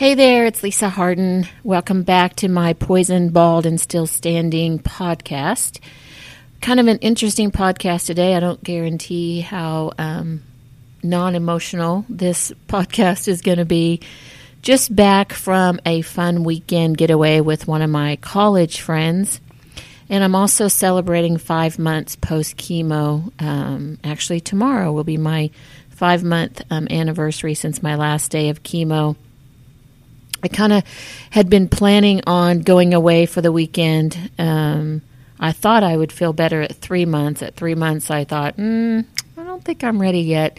Hey there, it's Lisa Harden. Welcome back to my Poison, Bald, and Still Standing podcast. Kind of an interesting podcast today. I don't guarantee how um, non emotional this podcast is going to be. Just back from a fun weekend getaway with one of my college friends. And I'm also celebrating five months post chemo. Um, actually, tomorrow will be my five month um, anniversary since my last day of chemo. I kind of had been planning on going away for the weekend. Um, I thought I would feel better at three months. At three months, I thought, mm, I don't think I'm ready yet.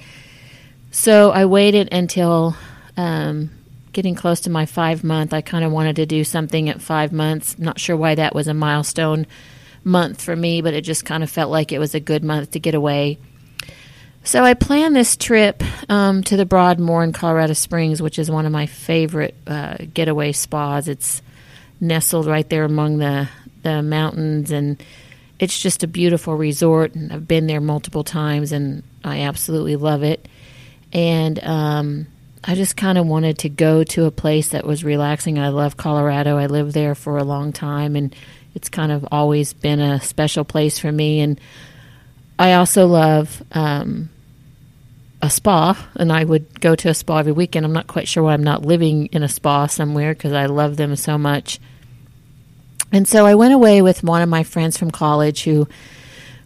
So I waited until um, getting close to my five month. I kind of wanted to do something at five months. Not sure why that was a milestone month for me, but it just kind of felt like it was a good month to get away. So I planned this trip um, to the Broadmoor in Colorado Springs, which is one of my favorite uh, getaway spas. It's nestled right there among the the mountains, and it's just a beautiful resort. And I've been there multiple times, and I absolutely love it. And um, I just kind of wanted to go to a place that was relaxing. I love Colorado. I lived there for a long time, and it's kind of always been a special place for me. And I also love um, a spa, and I would go to a spa every weekend. I'm not quite sure why I'm not living in a spa somewhere because I love them so much. And so I went away with one of my friends from college who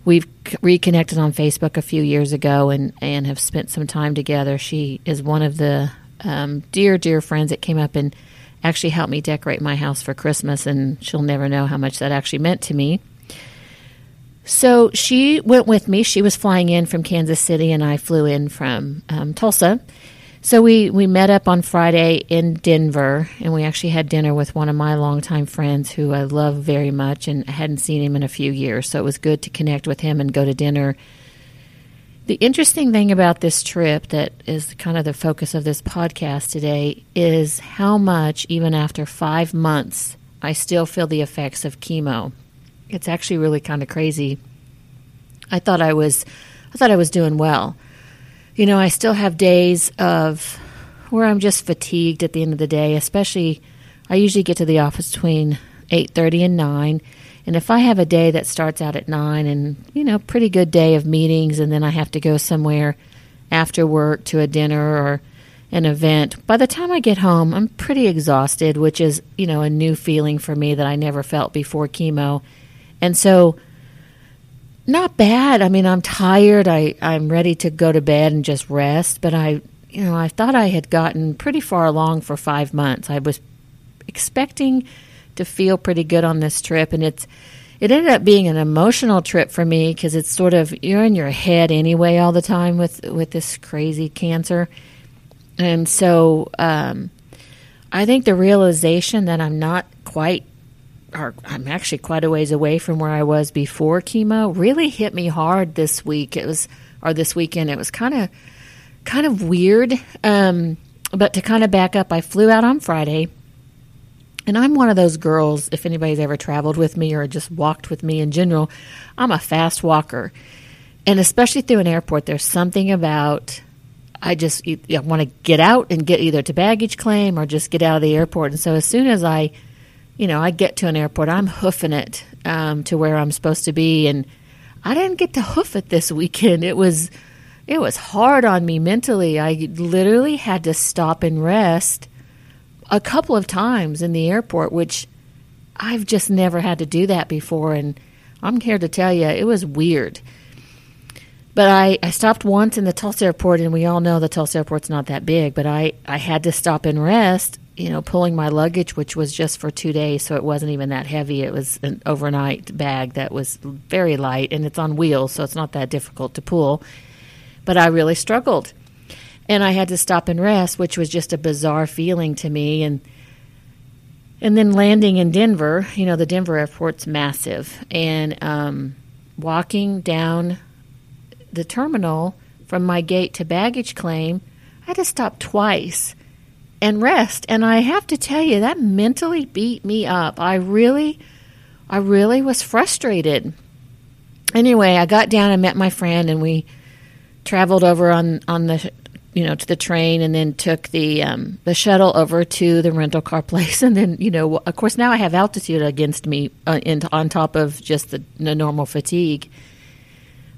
we've reconnected on Facebook a few years ago and, and have spent some time together. She is one of the um, dear, dear friends that came up and actually helped me decorate my house for Christmas, and she'll never know how much that actually meant to me. So she went with me. She was flying in from Kansas City, and I flew in from um, Tulsa. So we, we met up on Friday in Denver, and we actually had dinner with one of my longtime friends who I love very much, and I hadn't seen him in a few years. So it was good to connect with him and go to dinner. The interesting thing about this trip, that is kind of the focus of this podcast today, is how much, even after five months, I still feel the effects of chemo. It's actually really kind of crazy. I thought I was I thought I was doing well. You know, I still have days of where I'm just fatigued at the end of the day, especially I usually get to the office between 8:30 and 9. And if I have a day that starts out at 9 and, you know, pretty good day of meetings and then I have to go somewhere after work to a dinner or an event, by the time I get home, I'm pretty exhausted, which is, you know, a new feeling for me that I never felt before chemo. And so, not bad. I mean, I'm tired. I, I'm ready to go to bed and just rest. But I, you know, I thought I had gotten pretty far along for five months. I was expecting to feel pretty good on this trip, and it's it ended up being an emotional trip for me because it's sort of you're in your head anyway all the time with with this crazy cancer, and so um, I think the realization that I'm not quite or I'm actually quite a ways away from where I was before chemo, really hit me hard this week. It was, or this weekend, it was kind of, kind of weird. Um, but to kind of back up, I flew out on Friday. And I'm one of those girls, if anybody's ever traveled with me or just walked with me in general, I'm a fast walker. And especially through an airport, there's something about I just want to get out and get either to baggage claim or just get out of the airport. And so as soon as I you know, I get to an airport, I'm hoofing it um, to where I'm supposed to be, and I didn't get to hoof it this weekend. It was it was hard on me mentally. I literally had to stop and rest a couple of times in the airport, which I've just never had to do that before, and I'm here to tell you it was weird. But I, I stopped once in the Tulsa airport, and we all know the Tulsa airport's not that big, but I, I had to stop and rest you know, pulling my luggage, which was just for two days, so it wasn't even that heavy. It was an overnight bag that was very light, and it's on wheels, so it's not that difficult to pull. But I really struggled, and I had to stop and rest, which was just a bizarre feeling to me. And and then landing in Denver, you know, the Denver airport's massive, and um, walking down the terminal from my gate to baggage claim, I had to stop twice and rest. And I have to tell you, that mentally beat me up. I really, I really was frustrated. Anyway, I got down and met my friend, and we traveled over on on the you know, to the train, and then took the um, the shuttle over to the rental car place, and then you know, of course, now I have altitude against me uh, in, on top of just the, the normal fatigue.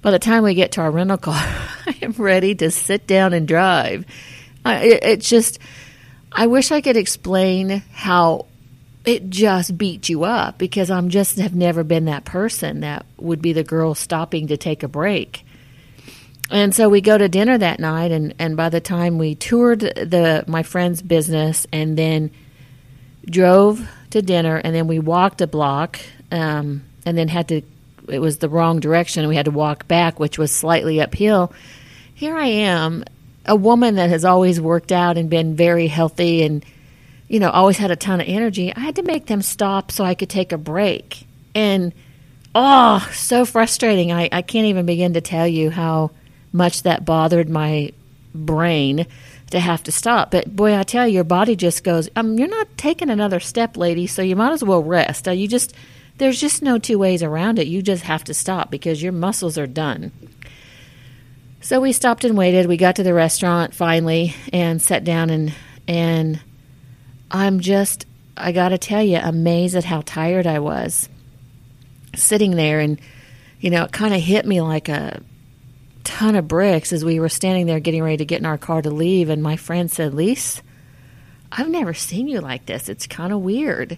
By the time we get to our rental car, I am ready to sit down and drive. I, it, it's just, I wish I could explain how it just beats you up because I'm just have never been that person that would be the girl stopping to take a break. And so we go to dinner that night, and, and by the time we toured the my friend's business, and then drove to dinner, and then we walked a block, um, and then had to it was the wrong direction we had to walk back, which was slightly uphill. Here I am, a woman that has always worked out and been very healthy and, you know, always had a ton of energy. I had to make them stop so I could take a break. And, oh, so frustrating. I, I can't even begin to tell you how much that bothered my brain to have to stop. But boy, I tell you, your body just goes, um, you're not taking another step, lady, so you might as well rest. Uh, you just there's just no two ways around it. You just have to stop because your muscles are done. So we stopped and waited. We got to the restaurant finally and sat down and and I'm just I got to tell you amazed at how tired I was. Sitting there and you know, it kind of hit me like a ton of bricks as we were standing there getting ready to get in our car to leave and my friend said, "Lise, I've never seen you like this. It's kind of weird."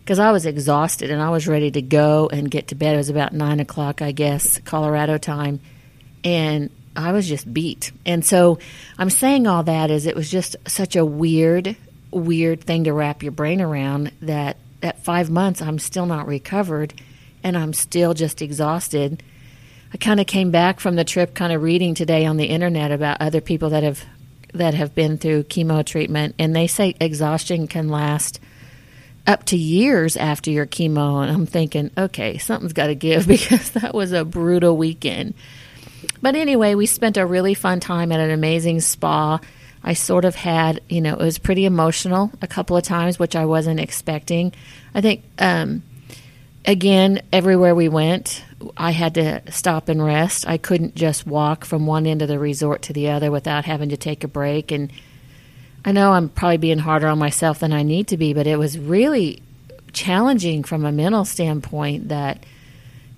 because I was exhausted and I was ready to go and get to bed. It was about nine o'clock, I guess, Colorado time, and I was just beat. And so I'm saying all that is it was just such a weird, weird thing to wrap your brain around that at five months I'm still not recovered and I'm still just exhausted. I kind of came back from the trip kind of reading today on the internet about other people that have that have been through chemo treatment and they say exhaustion can last up to years after your chemo. And I'm thinking, okay, something's got to give because that was a brutal weekend. But anyway, we spent a really fun time at an amazing spa. I sort of had, you know, it was pretty emotional a couple of times, which I wasn't expecting. I think, um, again, everywhere we went, I had to stop and rest. I couldn't just walk from one end of the resort to the other without having to take a break. And I know I'm probably being harder on myself than I need to be, but it was really challenging from a mental standpoint that,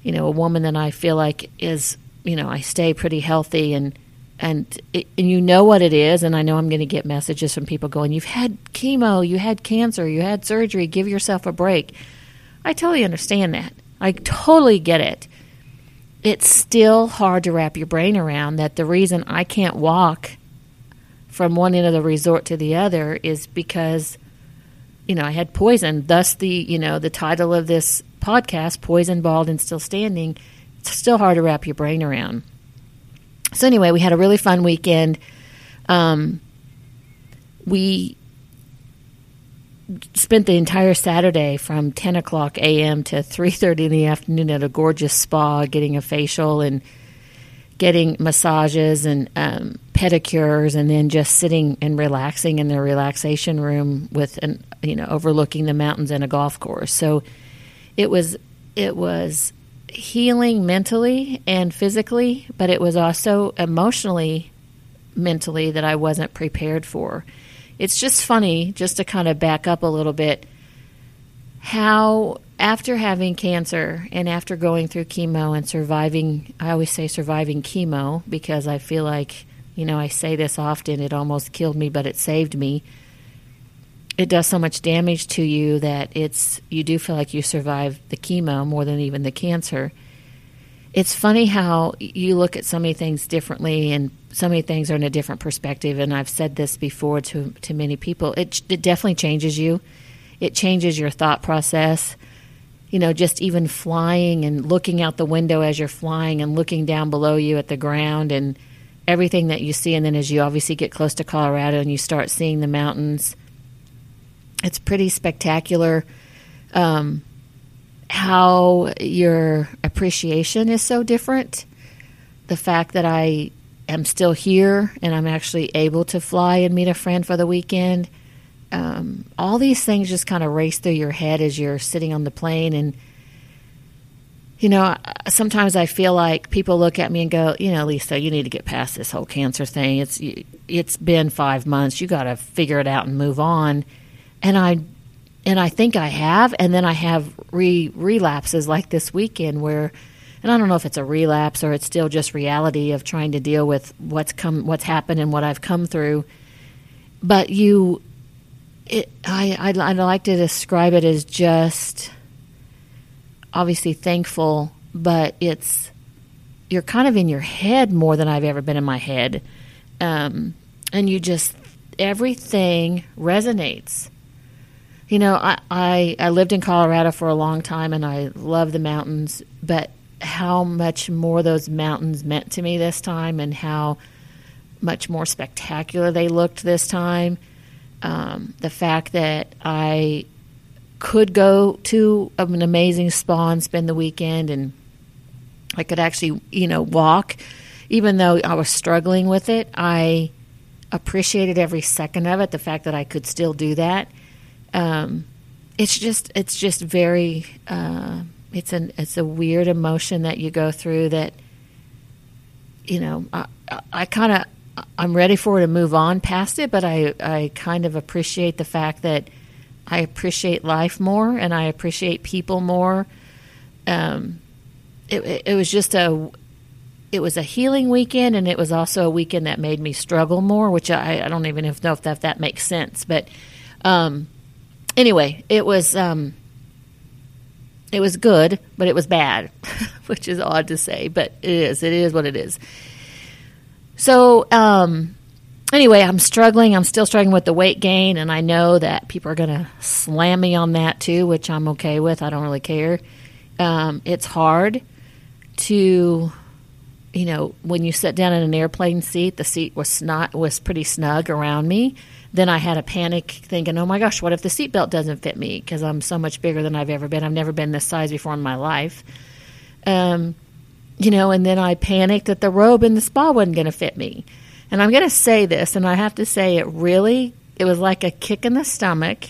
you know, a woman that I feel like is, you know, I stay pretty healthy and, and, it, and you know what it is. And I know I'm going to get messages from people going, you've had chemo, you had cancer, you had surgery, give yourself a break. I totally understand that. I totally get it. It's still hard to wrap your brain around that the reason I can't walk from one end of the resort to the other is because you know I had poison. Thus the you know the title of this podcast, "Poison, Bald, and Still Standing." It's still hard to wrap your brain around. So anyway, we had a really fun weekend. Um, we spent the entire Saturday from 10 o'clock a.m. to 3:30 in the afternoon at a gorgeous spa, getting a facial and getting massages and um, pedicures, and then just sitting and relaxing in the relaxation room with an you know overlooking the mountains and a golf course. So it was it was healing mentally and physically, but it was also emotionally, mentally that I wasn't prepared for. It's just funny, just to kind of back up a little bit, how after having cancer and after going through chemo and surviving, I always say surviving chemo because I feel like, you know, I say this often, it almost killed me, but it saved me. It does so much damage to you that it's you do feel like you survived the chemo more than even the cancer. It's funny how you look at so many things differently and so many things are in a different perspective and I've said this before to to many people. It it definitely changes you. It changes your thought process you know, just even flying and looking out the window as you're flying and looking down below you at the ground and everything that you see. And then as you obviously get close to Colorado and you start seeing the mountains, it's pretty spectacular um, how your appreciation is so different. The fact that I am still here and I'm actually able to fly and meet a friend for the weekend um, all these things just kind of race through your head as you're sitting on the plane and you know, sometimes I feel like people look at me and go, you know, Lisa, you need to get past this whole cancer thing. It's it's been five months. You got to figure it out and move on. And I and I think I have. And then I have re relapses like this weekend where, and I don't know if it's a relapse or it's still just reality of trying to deal with what's come, what's happened, and what I've come through. But you, it, I, I'd, I'd like to describe it as just obviously thankful, but it's you're kind of in your head more than I've ever been in my head, um, and you just everything resonates. You know, I, I I lived in Colorado for a long time, and I love the mountains, but how much more those mountains meant to me this time, and how much more spectacular they looked this time. Um, the fact that I could go to an amazing spa and spend the weekend and I could actually, you know, walk. Even though I was struggling with it, I appreciated every second of it. The fact that I could still do that, um, it's just, it's just very, uh, it's an, it's a weird emotion that you go through. That, you know, I, I kind of, I'm ready for it to move on past it, but I, I kind of appreciate the fact that I appreciate life more and I appreciate people more. Um, it, it was just a it was a healing weekend and it was also a weekend that made me struggle more, which I, I don't even know if that, if that makes sense. But um, anyway, it was um, it was good, but it was bad, which is odd to say, but it is. It is what it is. So um, anyway, I'm struggling. I'm still struggling with the weight gain, and I know that people are going to slam me on that too, which I'm okay with. I don't really care. Um, it's hard to, you know, when you sit down in an airplane seat, the seat was not was pretty snug around me. Then I had a panic, thinking, "Oh my gosh, what if the seatbelt doesn't fit me?" Because I'm so much bigger than I've ever been. I've never been this size before in my life. Um, you know, and then I panicked that the robe in the spa wasn't going to fit me. And I'm going to say this, and I have to say it really, it was like a kick in the stomach.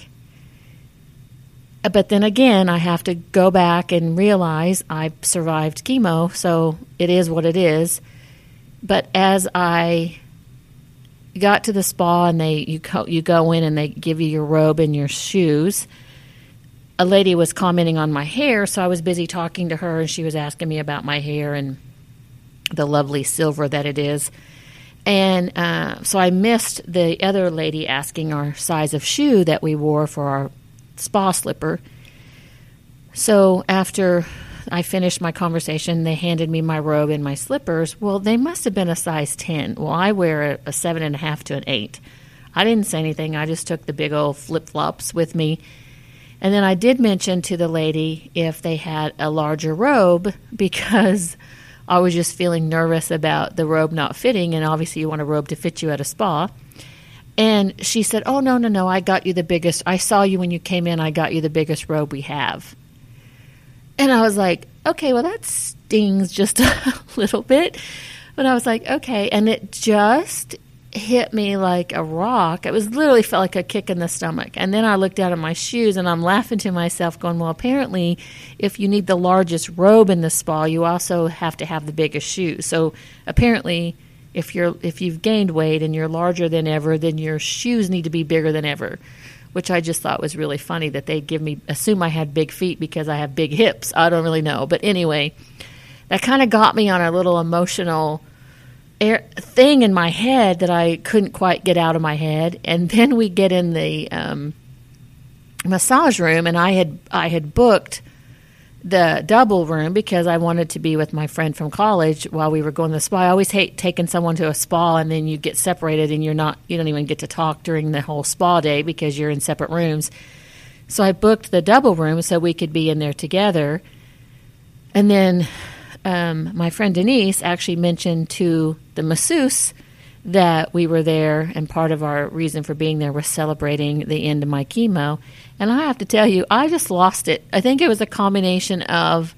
But then again, I have to go back and realize I survived chemo, so it is what it is. But as I got to the spa and they you go, you go in and they give you your robe and your shoes, a lady was commenting on my hair, so I was busy talking to her and she was asking me about my hair and the lovely silver that it is. And uh, so I missed the other lady asking our size of shoe that we wore for our spa slipper. So after I finished my conversation, they handed me my robe and my slippers. Well, they must have been a size 10. Well, I wear a, a seven and a half to an eight. I didn't say anything. I just took the big old flip flops with me. And then I did mention to the lady if they had a larger robe because I was just feeling nervous about the robe not fitting, and obviously you want a robe to fit you at a spa. And she said, "Oh no, no, no! I got you the biggest. I saw you when you came in. I got you the biggest robe we have." And I was like, "Okay, well that stings just a little bit." But I was like, "Okay," and it just hit me like a rock. It was literally felt like a kick in the stomach. And then I looked down at my shoes and I'm laughing to myself, going, Well, apparently, if you need the largest robe in the spa, you also have to have the biggest shoes. So apparently, if you're if you've gained weight and you're larger than ever, then your shoes need to be bigger than ever. Which I just thought was really funny that they'd give me assume I had big feet because I have big hips. I don't really know. But anyway, that kind of got me on a little emotional air, thing in my head that I couldn't quite get out of my head. And then we get in the um, massage room, and I had I had booked the double room because I wanted to be with my friend from college while we were going to the spa. I always hate taking someone to a spa and then you get separated and you're not you don't even get to talk during the whole spa day because you're in separate rooms. So I booked the double room so we could be in there together. And then um, my friend Denise actually mentioned to the masseuse that we were there, and part of our reason for being there was celebrating the end of my chemo. And I have to tell you, I just lost it. I think it was a combination of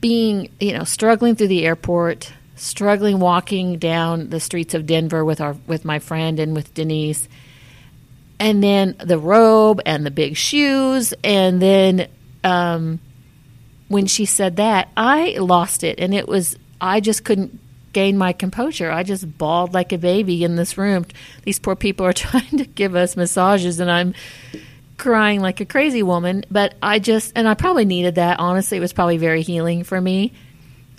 being, you know, struggling through the airport, struggling walking down the streets of Denver with our with my friend and with Denise, and then the robe and the big shoes, and then um, when she said that, I lost it, and it was I just couldn't gain my composure. I just bawled like a baby in this room. These poor people are trying to give us massages, and I'm crying like a crazy woman. But I just, and I probably needed that. Honestly, it was probably very healing for me.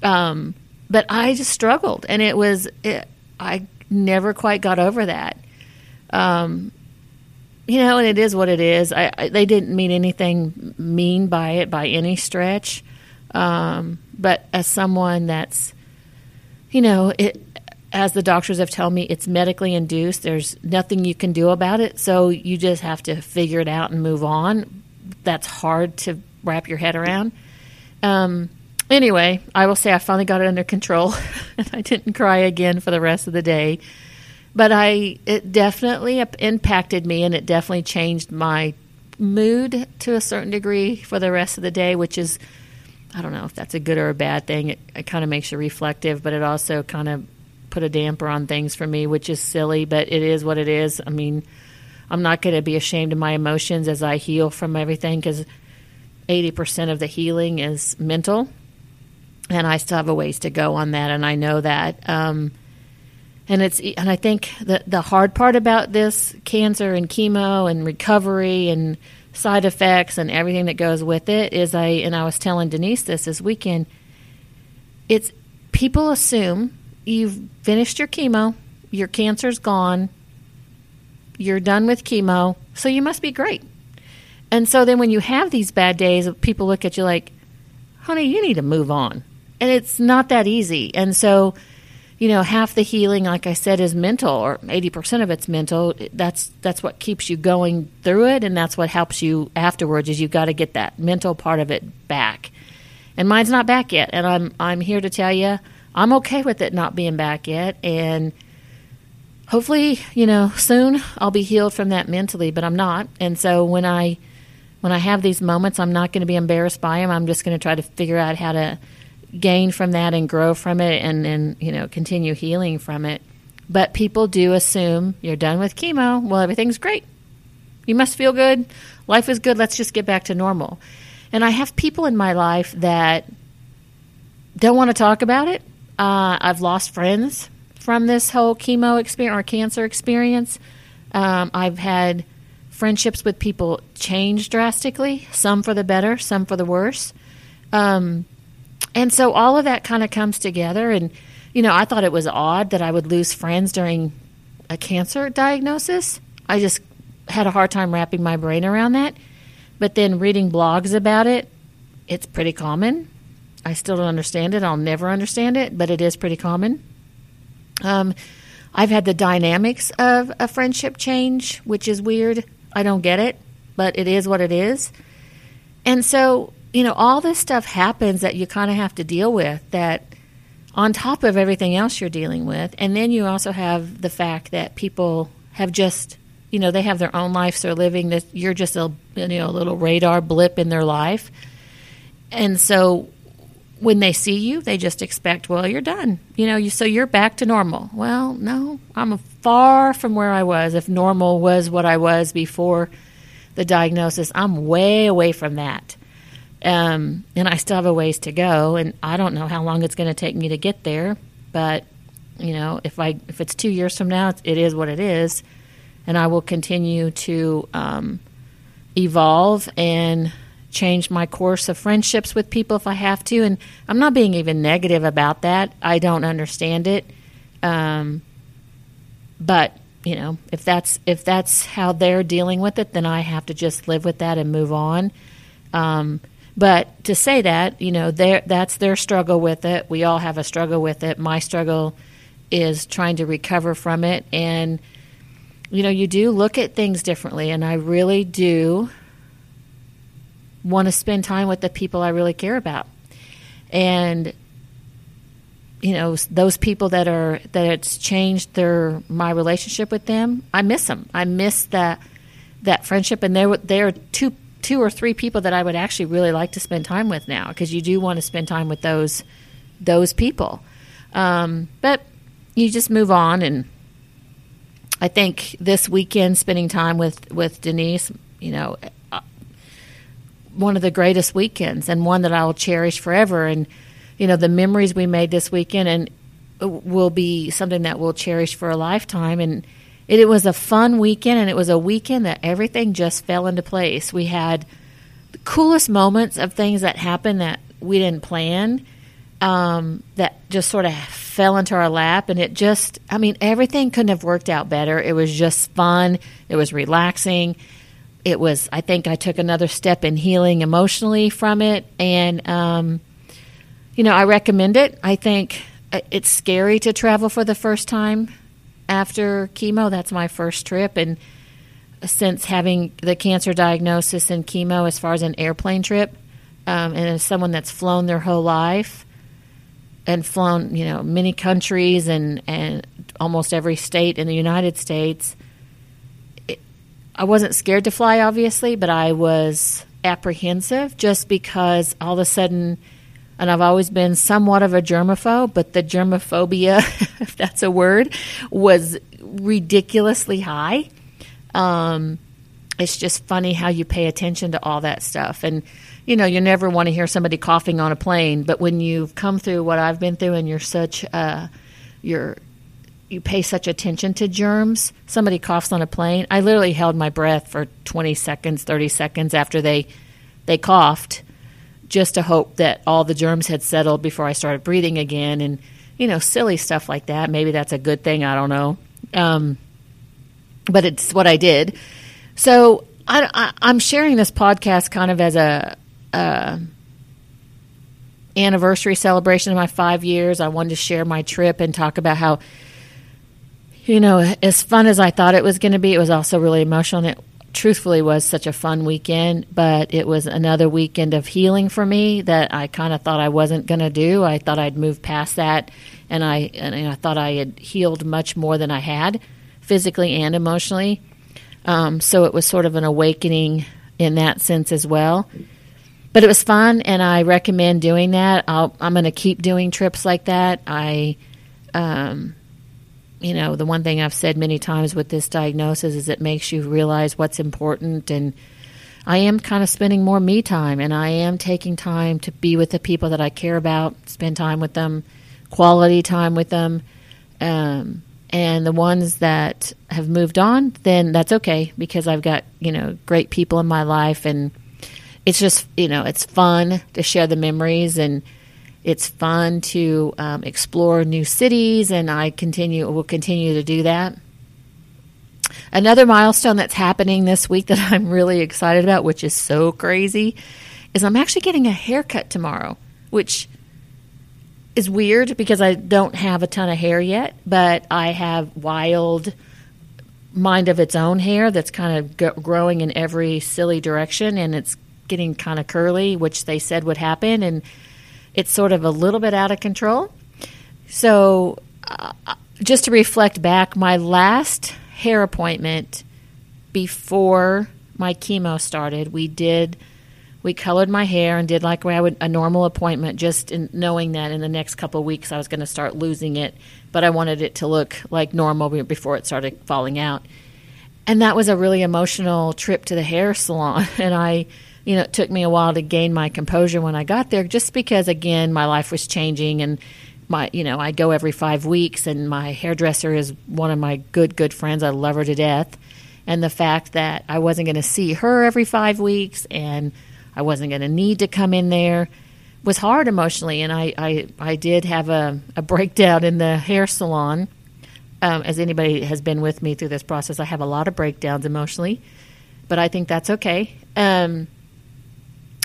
Um, but I just struggled, and it was, it, I never quite got over that. Um, you know, and it is what it is. I, I, they didn't mean anything mean by it by any stretch. Um, but as someone that's, you know, it, as the doctors have told me, it's medically induced. There's nothing you can do about it. So you just have to figure it out and move on. That's hard to wrap your head around. Um, anyway, I will say I finally got it under control and I didn't cry again for the rest of the day but I it definitely impacted me, and it definitely changed my mood to a certain degree for the rest of the day, which is I don't know if that's a good or a bad thing. It, it kind of makes you reflective, but it also kind of put a damper on things for me, which is silly, but it is what it is. I mean, I'm not going to be ashamed of my emotions as I heal from everything because 80% of the healing is mental, and I still have a ways to go on that, and I know that. Um, and it's and I think the the hard part about this cancer and chemo and recovery and side effects and everything that goes with it is I and I was telling Denise this this weekend. It's people assume you've finished your chemo, your cancer's gone, you're done with chemo, so you must be great. And so then when you have these bad days, people look at you like, "Honey, you need to move on." And it's not that easy. And so you know, half the healing, like I said, is mental, or eighty percent of it's mental. That's that's what keeps you going through it, and that's what helps you afterwards. Is you've got to get that mental part of it back, and mine's not back yet. And I'm I'm here to tell you, I'm okay with it not being back yet, and hopefully, you know, soon I'll be healed from that mentally. But I'm not, and so when I when I have these moments, I'm not going to be embarrassed by them. I'm just going to try to figure out how to gain from that and grow from it and, and you know continue healing from it. But people do assume you're done with chemo. Well everything's great. You must feel good. Life is good. Let's just get back to normal. And i have people in my life that don't want to talk about it uh, i've lost friends from this whole chemo experience or cancer experience um, i've had friendships with people change drastically some for the better some for the worse um, and so all of that kind of comes together. And, you know, I thought it was odd that I would lose friends during a cancer diagnosis. I just had a hard time wrapping my brain around that. But then reading blogs about it, it's pretty common. I still don't understand it. I'll never understand it, but it is pretty common. Um, I've had the dynamics of a friendship change, which is weird. I don't get it, but it is what it is. And so you know, all this stuff happens that you kind of have to deal with that on top of everything else you're dealing with. And then you also have the fact that people have just, you know, they have their own lives they're living that you're just a, you know, a little radar blip in their life. And so when they see you, they just expect, well, you're done. You know, you so you're back to normal. Well, no, I'm far from where I was. If normal was what I was before the diagnosis, I'm way away from that. Um, and I still have a ways to go, and I don't know how long it's going to take me to get there. But you know, if I if it's two years from now, it is what it is, and I will continue to um, evolve and change my course of friendships with people if I have to. And I'm not being even negative about that. I don't understand it, um, but you know, if that's if that's how they're dealing with it, then I have to just live with that and move on. Um, but to say that, you know, that's their struggle with it. We all have a struggle with it. My struggle is trying to recover from it. And, you know, you do look at things differently. And I really do want to spend time with the people I really care about. And, you know, those people that are, that it's changed their, my relationship with them, I miss them. I miss that, that friendship. And they're, they're two two or three people that I would actually really like to spend time with now because you do want to spend time with those those people. Um, but you just move on, and I think this weekend spending time with with Denise, you know, one of the greatest weekends and one that I'll cherish forever. And you know, the memories we made this weekend and will be something that we'll cherish for a lifetime. And it, it was a fun weekend, and it was a weekend that everything just fell into place. We had the coolest moments of things that happened that we didn't plan. Um, that just sort of fell into our lap, and it just, I mean, everything couldn't have worked out better. It was just fun. It was relaxing. It was, I think I took another step in healing emotionally from it. And, um, you know, I recommend it. I think uh, it's scary to travel for the first time after chemo. That's my first trip. And since having the cancer diagnosis and chemo, as far as an airplane trip, um, and as someone that's flown their whole life and flown, you know, many countries and, and almost every state in the United States, I wasn't scared to fly, obviously, but I was apprehensive just because all of a sudden – and I've always been somewhat of a germaphobe, but the germophobia, if that's a word, was ridiculously high. Um, it's just funny how you pay attention to all that stuff. And, you know, you never want to hear somebody coughing on a plane, but when you've come through what I've been through and you're such, uh, you're, you pay such attention to germs, somebody coughs on a plane. I literally held my breath for 20 seconds, 30 seconds after they, they coughed just to hope that all the germs had settled before I started breathing again, and you know, silly stuff like that. Maybe that's a good thing. I don't know, um, but it's what I did. So I, am sharing this podcast kind of as a, a anniversary celebration of my five years. I wanted to share my trip and talk about how you know, as fun as I thought it was going to be, it was also really emotional. And it truthfully was such a fun weekend, but it was another weekend of healing for me that I kind of thought I wasn't going to do. I thought I'd moved past that, and I and I thought I had healed much more than I had, physically and emotionally. Um, so it was sort of an awakening in that sense as well. But it was fun, and I recommend doing that. i am going to keep doing trips like that. I um, you know, the one thing I've said many times with this diagnosis is it makes you realize what's important. And I am kind of spending more me time and I am taking time to be with the people that I care about, spend time with them, quality time with them. Um, and the ones that have moved on, then that's okay because I've got, you know, great people in my life and it's just, you know, it's fun to share the memories and, it's fun to um, explore new cities, and I continue will continue to do that. Another milestone that's happening this week that I'm really excited about, which is so crazy, is I'm actually getting a haircut tomorrow, which is weird because I don't have a ton of hair yet, but I have wild mind of its own hair that's kind of g- growing in every silly direction and it's getting kind of curly, which they said would happen. And it's sort of a little bit out of control. So, uh, just to reflect back, my last hair appointment before my chemo started, we did we colored my hair and did like I would a normal appointment, just in knowing that in the next couple of weeks I was going to start losing it, but I wanted it to look like normal before it started falling out. And that was a really emotional trip to the hair salon, and I you know, it took me a while to gain my composure when I got there, just because again my life was changing and my you know I go every five weeks and my hairdresser is one of my good good friends. I love her to death, and the fact that I wasn't going to see her every five weeks and I wasn't going to need to come in there was hard emotionally, and I I, I did have a, a breakdown in the hair salon. Um, as anybody has been with me through this process, I have a lot of breakdowns emotionally, but I think that's okay. Um,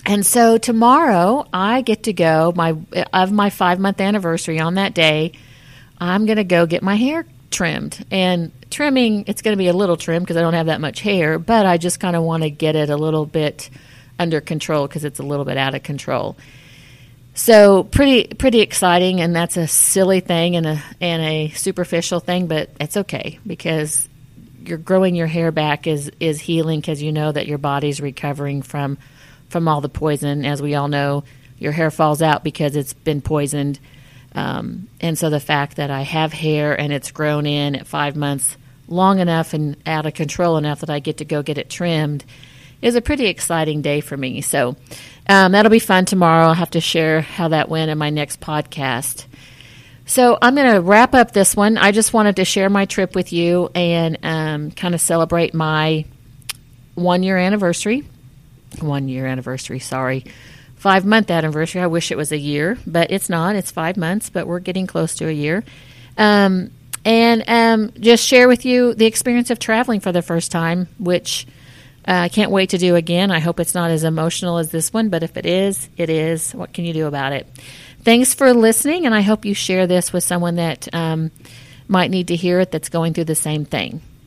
and so tomorrow I get to go my of my 5 month anniversary on that day. I'm going to go get my hair trimmed. And trimming it's going to be a little trim because I don't have that much hair, but I just kind of want to get it a little bit under control because it's a little bit out of control. So pretty pretty exciting, and that's a silly thing and a and a superficial thing, but it's okay because you're growing your hair back is is healing because you know that your body's recovering from from all the poison. As we all know, your hair falls out because it's been poisoned. Um, and so the fact that I have hair and it's grown in at five months long enough and out of control enough that I get to go get it trimmed is a pretty exciting day for me. So um, that'll be fun tomorrow. I'll have to share how that went in my next podcast. So I'm going to wrap up this one. I just wanted to share my trip with you and um, kind of celebrate my one year anniversary. One year anniversary, sorry. Five month anniversary. I wish it was a year, but it's not. It's five months, but we're getting close to a year. Um, and um, just share with you the experience of traveling for the first time, which uh, I can't wait to do again. I hope it's not as emotional as this one, but if it is, it is. What can you do about it? Thanks for listening, and I hope you share this with someone that um, might need to hear it that's going through the same thing.